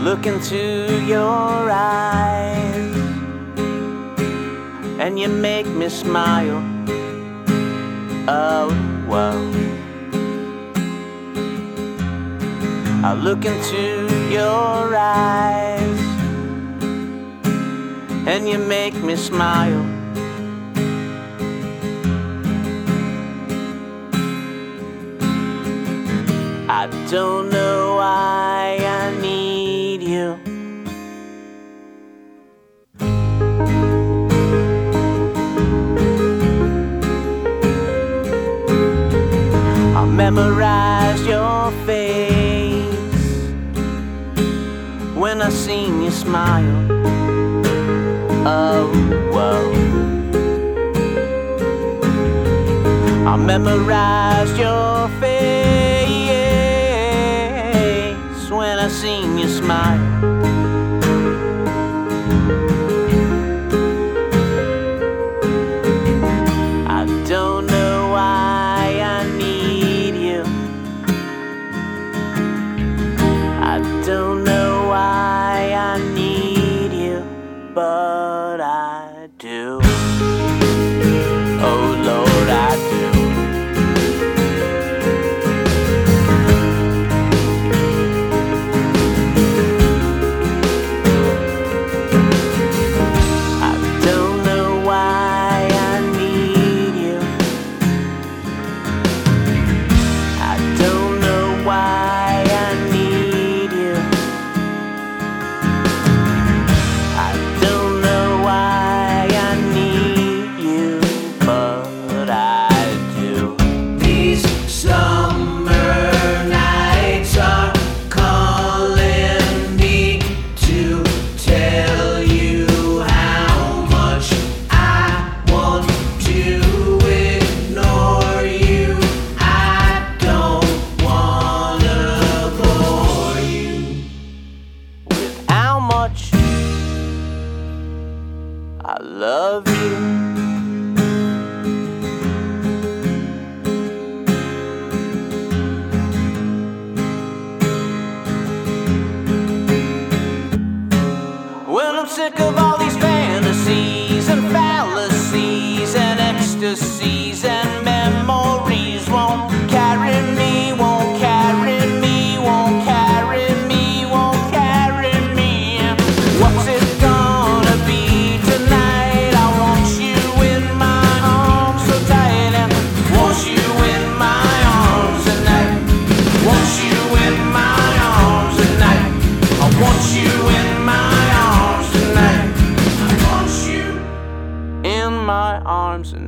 Look into your eyes, and you make me smile. Oh, whoa. I look into your eyes, and you make me smile. I don't know I'll memorize your face when I see you smile. Oh, whoa. I'll memorize your face when I see you smile. do. love you. sick of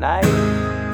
night.